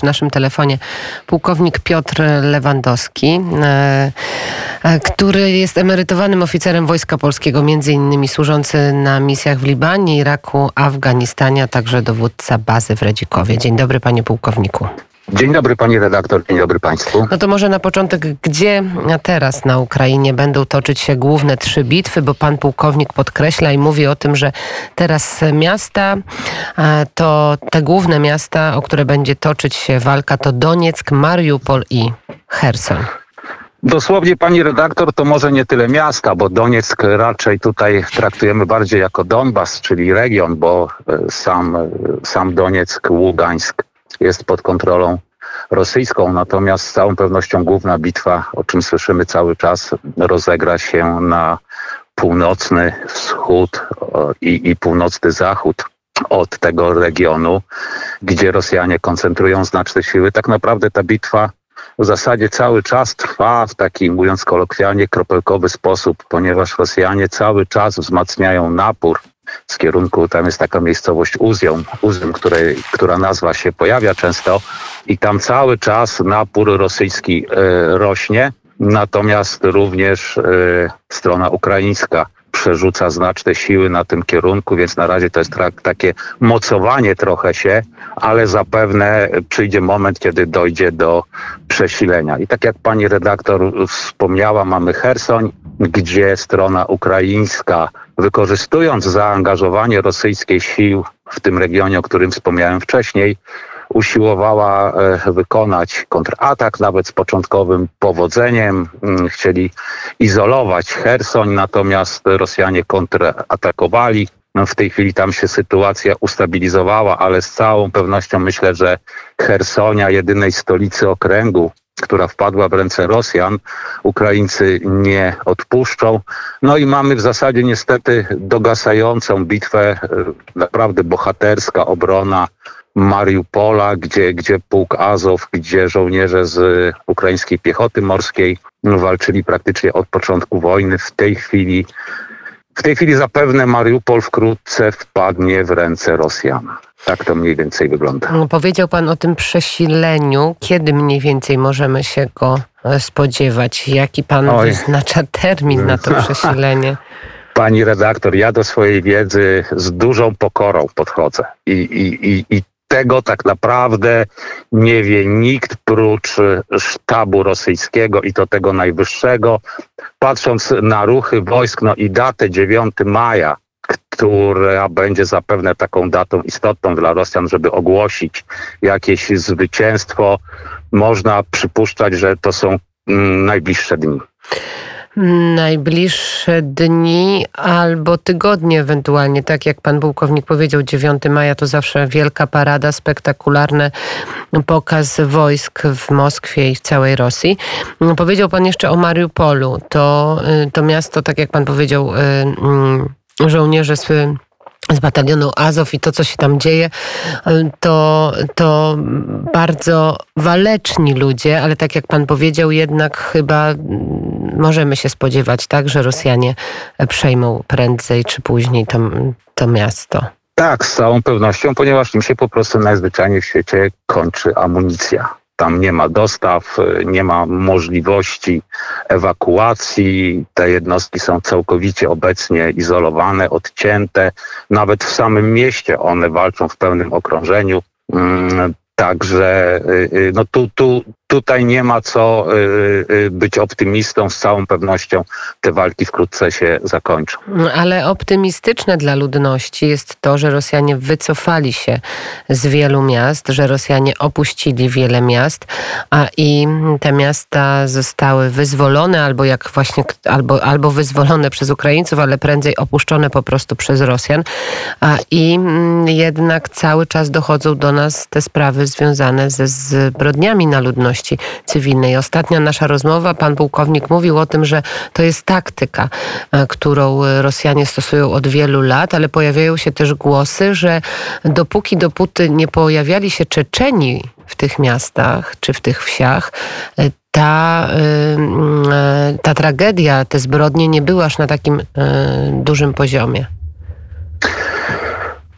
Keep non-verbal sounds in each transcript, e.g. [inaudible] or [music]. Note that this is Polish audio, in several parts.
przy naszym telefonie pułkownik Piotr Lewandowski, e, e, który jest emerytowanym oficerem Wojska Polskiego, między innymi służący na misjach w Libanie, Iraku, Afganistanie, a także dowódca bazy w Redzikowie. Dzień dobry panie pułkowniku. Dzień dobry pani redaktor, dzień dobry państwu. No to może na początek, gdzie teraz na Ukrainie będą toczyć się główne trzy bitwy, bo pan pułkownik podkreśla i mówi o tym, że teraz miasta, to te główne miasta, o które będzie toczyć się walka, to Donieck, Mariupol i Herson. Dosłownie pani redaktor, to może nie tyle miasta, bo Donieck raczej tutaj traktujemy bardziej jako Donbas, czyli region, bo e, sam, e, sam Donieck, Ługańsk jest pod kontrolą rosyjską, natomiast z całą pewnością główna bitwa, o czym słyszymy cały czas, rozegra się na północny wschód i, i północny zachód od tego regionu, gdzie Rosjanie koncentrują znaczne siły. Tak naprawdę ta bitwa w zasadzie cały czas trwa w taki, mówiąc kolokwialnie, kropelkowy sposób, ponieważ Rosjanie cały czas wzmacniają napór z kierunku, tam jest taka miejscowość Uzją, Uzją, której, która nazwa się pojawia często i tam cały czas napór rosyjski e, rośnie, natomiast również e, strona ukraińska przerzuca znaczne siły na tym kierunku, więc na razie to jest takie mocowanie trochę się, ale zapewne przyjdzie moment, kiedy dojdzie do przesilenia. I tak jak pani redaktor wspomniała, mamy Hersoń, gdzie strona ukraińska, wykorzystując zaangażowanie rosyjskich sił w tym regionie, o którym wspomniałem wcześniej, usiłowała e, wykonać kontratak, nawet z początkowym powodzeniem. Mm, chcieli izolować Hersoń, natomiast Rosjanie kontratakowali. No, w tej chwili tam się sytuacja ustabilizowała, ale z całą pewnością myślę, że Hersonia, jedynej stolicy okręgu, która wpadła w ręce Rosjan, Ukraińcy nie odpuszczą. No i mamy w zasadzie niestety dogasającą bitwę, e, naprawdę bohaterska obrona Mariupola, gdzie, gdzie pułk Azow, gdzie żołnierze z ukraińskiej piechoty morskiej walczyli praktycznie od początku wojny. W tej chwili, w tej chwili zapewne Mariupol wkrótce wpadnie w ręce Rosjan. Tak to mniej więcej wygląda. No, powiedział Pan o tym przesileniu. Kiedy mniej więcej możemy się go e, spodziewać? Jaki Pan Oj. wyznacza termin na to [laughs] przesilenie? Pani redaktor, ja do swojej wiedzy z dużą pokorą podchodzę i, i, i, i tego tak naprawdę nie wie nikt prócz sztabu rosyjskiego i to tego najwyższego. Patrząc na ruchy wojsk, no i datę 9 maja, która będzie zapewne taką datą istotną dla Rosjan, żeby ogłosić jakieś zwycięstwo, można przypuszczać, że to są mm, najbliższe dni najbliższe dni albo tygodnie ewentualnie. Tak jak pan pułkownik powiedział, 9 maja to zawsze wielka parada, spektakularny pokaz wojsk w Moskwie i w całej Rosji. Powiedział pan jeszcze o Mariupolu. To, y, to miasto, tak jak pan powiedział, y, mm, żołnierze z z batalionu Azow i to, co się tam dzieje, to, to bardzo waleczni ludzie, ale tak jak pan powiedział, jednak chyba możemy się spodziewać tak, że Rosjanie przejmą prędzej czy później to, to miasto. Tak, z całą pewnością, ponieważ im się po prostu najzwyczajniej w świecie kończy amunicja. Tam nie ma dostaw, nie ma możliwości ewakuacji. Te jednostki są całkowicie obecnie izolowane, odcięte. Nawet w samym mieście one walczą w pełnym okrążeniu. Także y, y, no tu, tu, tutaj nie ma co y, być optymistą. Z całą pewnością te walki wkrótce się zakończą. Ale optymistyczne dla ludności jest to, że Rosjanie wycofali się z wielu miast, że Rosjanie opuścili wiele miast, a i te miasta zostały wyzwolone albo jak właśnie albo, albo wyzwolone przez Ukraińców, ale prędzej opuszczone po prostu przez Rosjan. A i jednak cały czas dochodzą do nas te sprawy związane ze zbrodniami na ludności cywilnej. Ostatnia nasza rozmowa, pan pułkownik mówił o tym, że to jest taktyka, e, którą Rosjanie stosują od wielu lat, ale pojawiają się też głosy, że dopóki dopóty nie pojawiali się Czeczeni w tych miastach czy w tych wsiach, e, ta, e, ta tragedia, te zbrodnie nie były aż na takim dużym poziomie.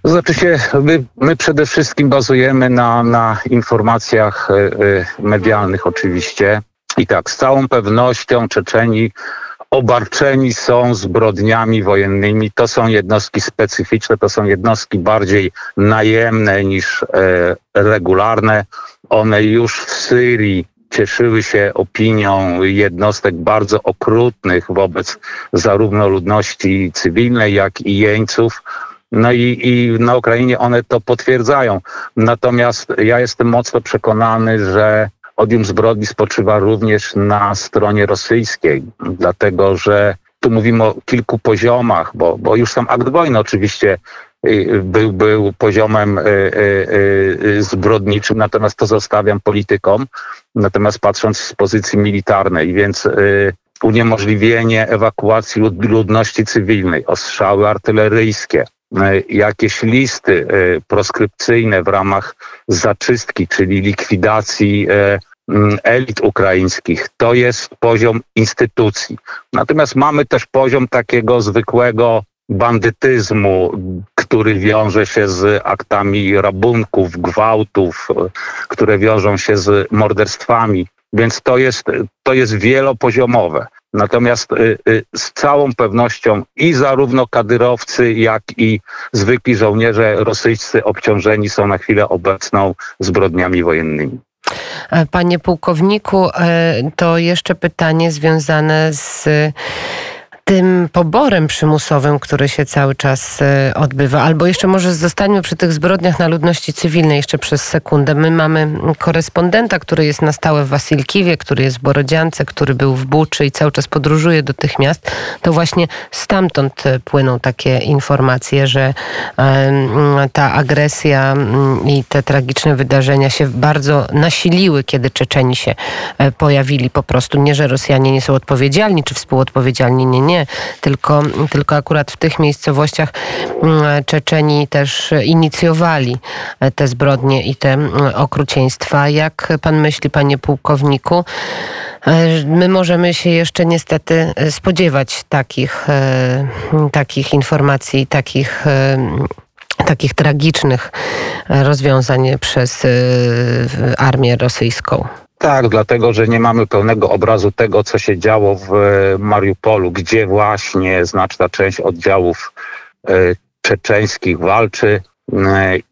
Znaczy się, my, my, przede wszystkim bazujemy na, na informacjach medialnych oczywiście. I tak, z całą pewnością Czeczeni obarczeni są zbrodniami wojennymi. To są jednostki specyficzne, to są jednostki bardziej najemne niż e, regularne. One już w Syrii cieszyły się opinią jednostek bardzo okrutnych wobec zarówno ludności cywilnej, jak i jeńców. No i, i na Ukrainie one to potwierdzają. Natomiast ja jestem mocno przekonany, że odium zbrodni spoczywa również na stronie rosyjskiej, dlatego że tu mówimy o kilku poziomach, bo, bo już sam akt wojny oczywiście y, był, był poziomem y, y, zbrodniczym, natomiast to zostawiam politykom, natomiast patrząc z pozycji militarnej, więc uniemożliwienie ewakuacji ludności cywilnej, ostrzały artyleryjskie, jakieś listy proskrypcyjne w ramach zaczystki, czyli likwidacji Mm, elit ukraińskich. To jest poziom instytucji. Natomiast mamy też poziom takiego zwykłego bandytyzmu, który wiąże się z aktami rabunków, gwałtów, które wiążą się z morderstwami. Więc to jest, to jest wielopoziomowe. Natomiast y, y, z całą pewnością i zarówno kadyrowcy, jak i zwykli żołnierze rosyjscy obciążeni są na chwilę obecną zbrodniami wojennymi. E, panie pułkowniku, e, to jeszcze pytanie związane z tym poborem przymusowym, który się cały czas e, odbywa. Albo jeszcze może zostańmy przy tych zbrodniach na ludności cywilnej jeszcze przez sekundę. My mamy korespondenta, który jest na stałe w Wasilkiwie, który jest w Borodziance, który był w Buczy i cały czas podróżuje do tych miast. To właśnie stamtąd e, płyną takie informacje, że ta agresja i te tragiczne wydarzenia się bardzo nasiliły, kiedy Czeczeni się e, pojawili po prostu. Nie, że Rosjanie nie są odpowiedzialni, czy współodpowiedzialni, nie, nie tylko, tylko akurat w tych miejscowościach mm, Czeczeni też inicjowali te zbrodnie i te mm, okrucieństwa. Jak pan myśli, panie pułkowniku, e, my możemy się jeszcze niestety spodziewać takich, e, takich informacji, takich e, takich tragicznych rozwiązań przez armię rosyjską. Tak, dlatego że nie mamy pełnego obrazu tego, co się działo w e, Mariupolu, gdzie właśnie znaczna część oddziałów e, czeczeńskich walczy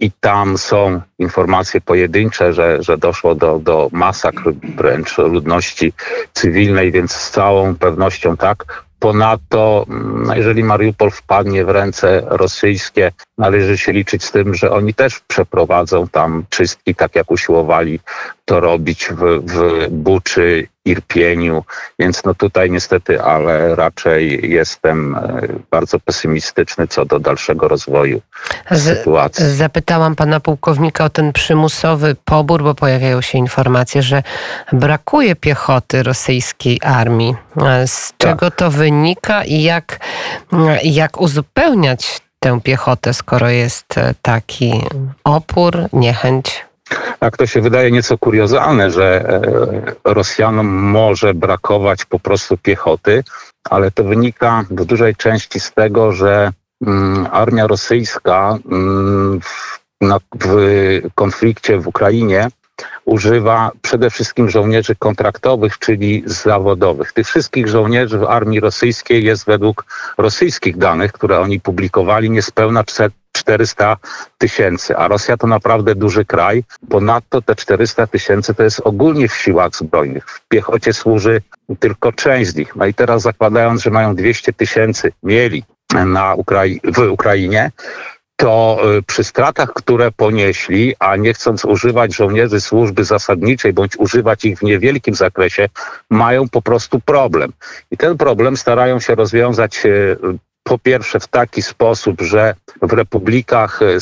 i tam są informacje pojedyncze, że, że doszło do, do masakr wręcz ludności cywilnej, więc z całą pewnością tak. Ponadto, jeżeli Mariupol wpadnie w ręce rosyjskie, należy się liczyć z tym, że oni też przeprowadzą tam czystki, tak jak usiłowali to robić w, w Buczy, Irpieniu, więc no tutaj niestety, ale raczej jestem e, bardzo pesymistyczny co do dalszego rozwoju sytuacji. Zapytałam pana pułkownika o ten przymusowy pobór, bo pojawiają się informacje, że brakuje piechoty rosyjskiej armii. E, z tak. czego to wynika i jak, jak uzupełniać tę piechotę, skoro jest e, taki opór, niechęć? Tak, to się wydaje nieco kuriozalne, że e, Rosjanom może brakować po prostu piechoty, ale to wynika w dużej części z tego, że mm, armia rosyjska mm, w, w konflikcie w Ukrainie używa przede wszystkim żołnierzy kontraktowych, czyli zawodowych. Tych wszystkich żołnierzy w armii rosyjskiej jest według rosyjskich danych, które oni publikowali, niespełna 400 tysięcy, a Rosja to naprawdę duży kraj. Ponadto te 400 tysięcy to jest ogólnie w siłach zbrojnych. W piechocie służy tylko część z nich. No i teraz zakładając, że mają 200 tysięcy, mieli na Ukrai w Ukrainie, to y, przy stratach, które ponieśli, a nie chcąc używać żołnierzy służby zasadniczej bądź używać ich w niewielkim zakresie, mają po prostu problem. I ten problem starają się rozwiązać y, po pierwsze w taki sposób, że w republikach y,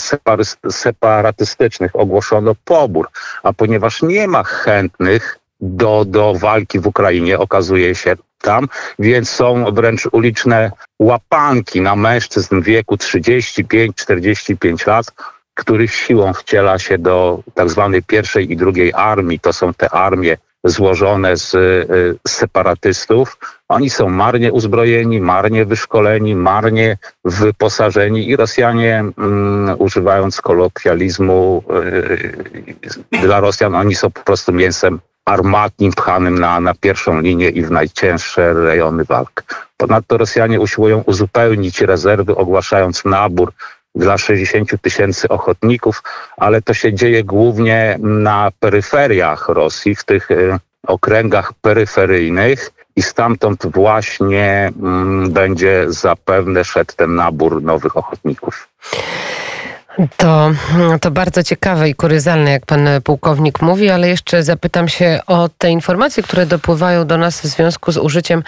separatystycznych ogłoszono pobór, a ponieważ nie ma chętnych do, do walki w Ukrainie, okazuje się tam, więc są wręcz uliczne łapanki na mężczyzn w wieku 35-45 lat, których siłą wciela się do tak zwanej pierwszej i drugiej armii. To są te armie złożone z y, separatystów. Oni są marnie uzbrojeni, marnie wyszkoleni, marnie wyposażeni i Rosjanie, um, używając kolokwializmu, y, dla Rosjan oni są po prostu mięsem armatnim pchanym na, na pierwszą linię i w najcięższe rejony walk. Ponadto Rosjanie usiłują uzupełnić rezerwy, ogłaszając nabór dla 60 tysięcy ochotników, ale to się dzieje głównie na peryferiach Rosji, w tych y, okręgach peryferyjnych i stamtąd właśnie mm, będzie zapewne szedł ten nabór nowych ochotników. To, to bardzo ciekawe i kuryzalne, jak pan pułkownik mówi, ale jeszcze zapytam się o te informacje, które dopływają do nas w związku z użyciem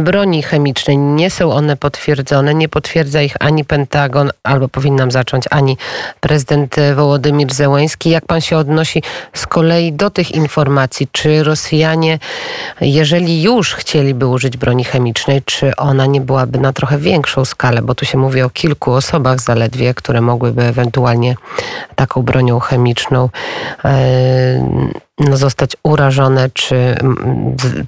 broni chemicznej. Nie są one potwierdzone, nie potwierdza ich ani Pentagon, albo powinnam zacząć, ani prezydent Wołodymir Zełęński. Jak pan się odnosi z kolei do tych informacji? Czy Rosjanie, jeżeli już chcieliby użyć broni chemicznej, czy ona nie byłaby na trochę większą skalę? Bo tu się mówi o kilku osobach zaledwie, które mogłyby ewentualnie ewentualnie taką bronią chemiczną e, no, zostać urażone, czy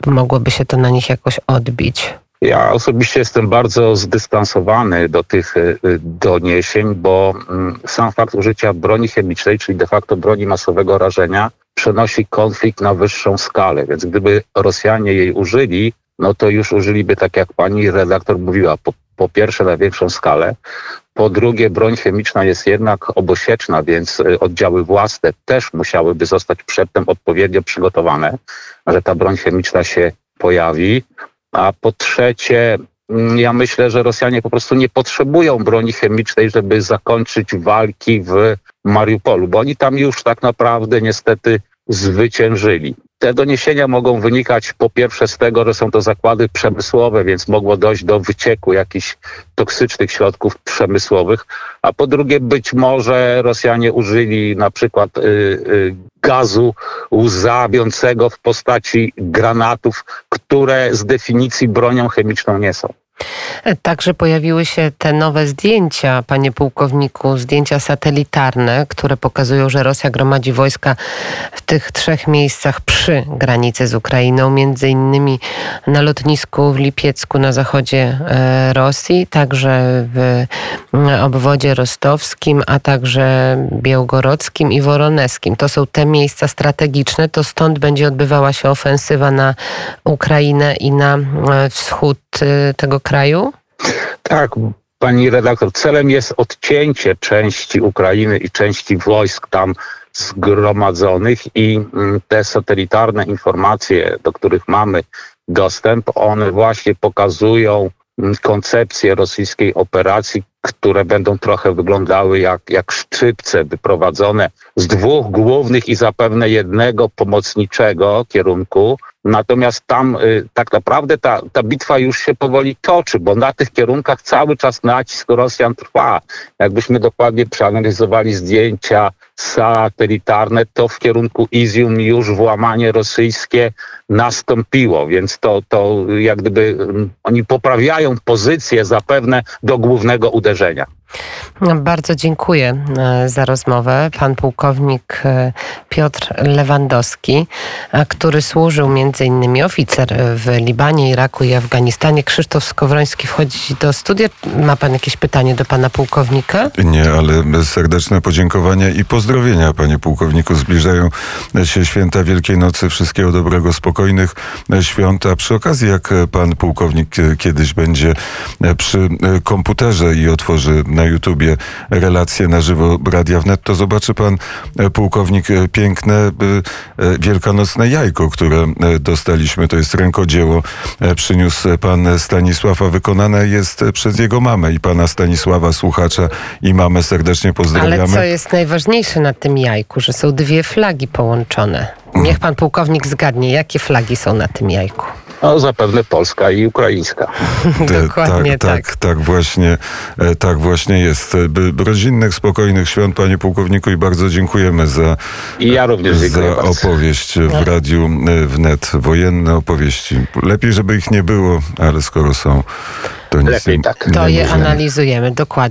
mogłoby się to na nich jakoś odbić? Ja osobiście jestem bardzo zdystansowany do tych e, doniesień, bo mm, sam fakt użycia broni chemicznej, czyli de facto broni masowego rażenia, przenosi konflikt na wyższą skalę. Więc gdyby Rosjanie jej użyli, no to już użyliby, tak jak pani redaktor mówiła, po, po pierwsze na większą skalę, po drugie, broń chemiczna jest jednak obosieczna, więc y, oddziały własne też musiałyby zostać przedtem odpowiednio przygotowane, że ta broń chemiczna się pojawi. A po trzecie, mm, ja myślę, że Rosjanie po prostu nie potrzebują broni chemicznej, żeby zakończyć walki w Mariupolu, bo oni tam już tak naprawdę niestety zwyciężyli. Te doniesienia mogą wynikać po pierwsze z tego, że są to zakłady przemysłowe, więc mogło dojść do wycieku jakichś toksycznych środków przemysłowych, a po drugie być może Rosjanie użyli na przykład y, y, gazu łzawiącego w postaci granatów, które z definicji bronią chemiczną nie są. Także pojawiły się te nowe zdjęcia, panie pułkowniku, zdjęcia satelitarne, które pokazują, że Rosja gromadzi wojska w tych trzech miejscach przy granicy z Ukrainą, między innymi na lotnisku w Lipiecku na zachodzie e, Rosji, także w obwodzie rostowskim, a także białgorodzkim i woroneskim. To są te miejsca strategiczne, to stąd będzie odbywała się ofensywa na Ukrainę i na e, wschód e, tego kraju? Tak, pani redaktor, celem jest odcięcie części Ukrainy i części wojsk tam zgromadzonych i mm, te satelitarne informacje, do których mamy dostęp, one właśnie pokazują mm, koncepcję rosyjskiej operacji, które będą trochę wyglądały jak, jak szczypce wyprowadzone z dwóch głównych i zapewne jednego pomocniczego kierunku. Natomiast tam y, tak naprawdę ta, ta bitwa już się powoli toczy, bo na tych kierunkach cały czas nacisk Rosjan trwa. Jakbyśmy dokładnie przeanalizowali zdjęcia satelitarne, to w kierunku Izium już włamanie rosyjskie nastąpiło, więc to, to jak gdyby mm, oni poprawiają pozycję zapewne do głównego uderzenia. Bardzo dziękuję e, za rozmowę. Pan pułkownik e, Piotr Lewandowski, e, który służył między innymi oficer w Libanie, Iraku i Afganistanie. Krzysztof Skowroński wchodzi do studia. Ma pan jakieś pytanie do pana pułkownika? Nie, ale serdeczne podziękowania i pozdrowienia, panie pułkowniku. Zbliżają się święta Wielkiej Nocy. Wszystkiego dobrego, spokojnych świąt. A przy okazji, jak pan pułkownik kiedyś będzie przy komputerze i otworzy na YouTubie relacje na żywo Radia Wnet, to zobaczy pan e, pułkownik e, piękne e, wielkanocne jajko, które dostaliśmy. To jest rękodzieło. Przyniósł pan Stanisław, a wykonane jest przez jego mamę i pana Stanisława, słuchacza i mamę serdecznie pozdrawiamy. Ale co jest najważniejsze na tym jajku, że są dwie flagi połączone. Niech pan pułkownik zgadnie, jakie flagi są na tym jajku. No, zapewne polska i ukraińska. [laughs] Dokładnie tak, tak. Tak właśnie, e, tak właśnie jest. Rodzinnych, spokojnych świąt, panie pułkowniku i bardzo dziękujemy za, I ja również za opowieść w tak. Radiu e, Wnet. Wojenne opowieści. Lepiej, żeby ich nie było, ale skoro są, to nic Lepiej nie, tak. To je analizujemy, dokładnie.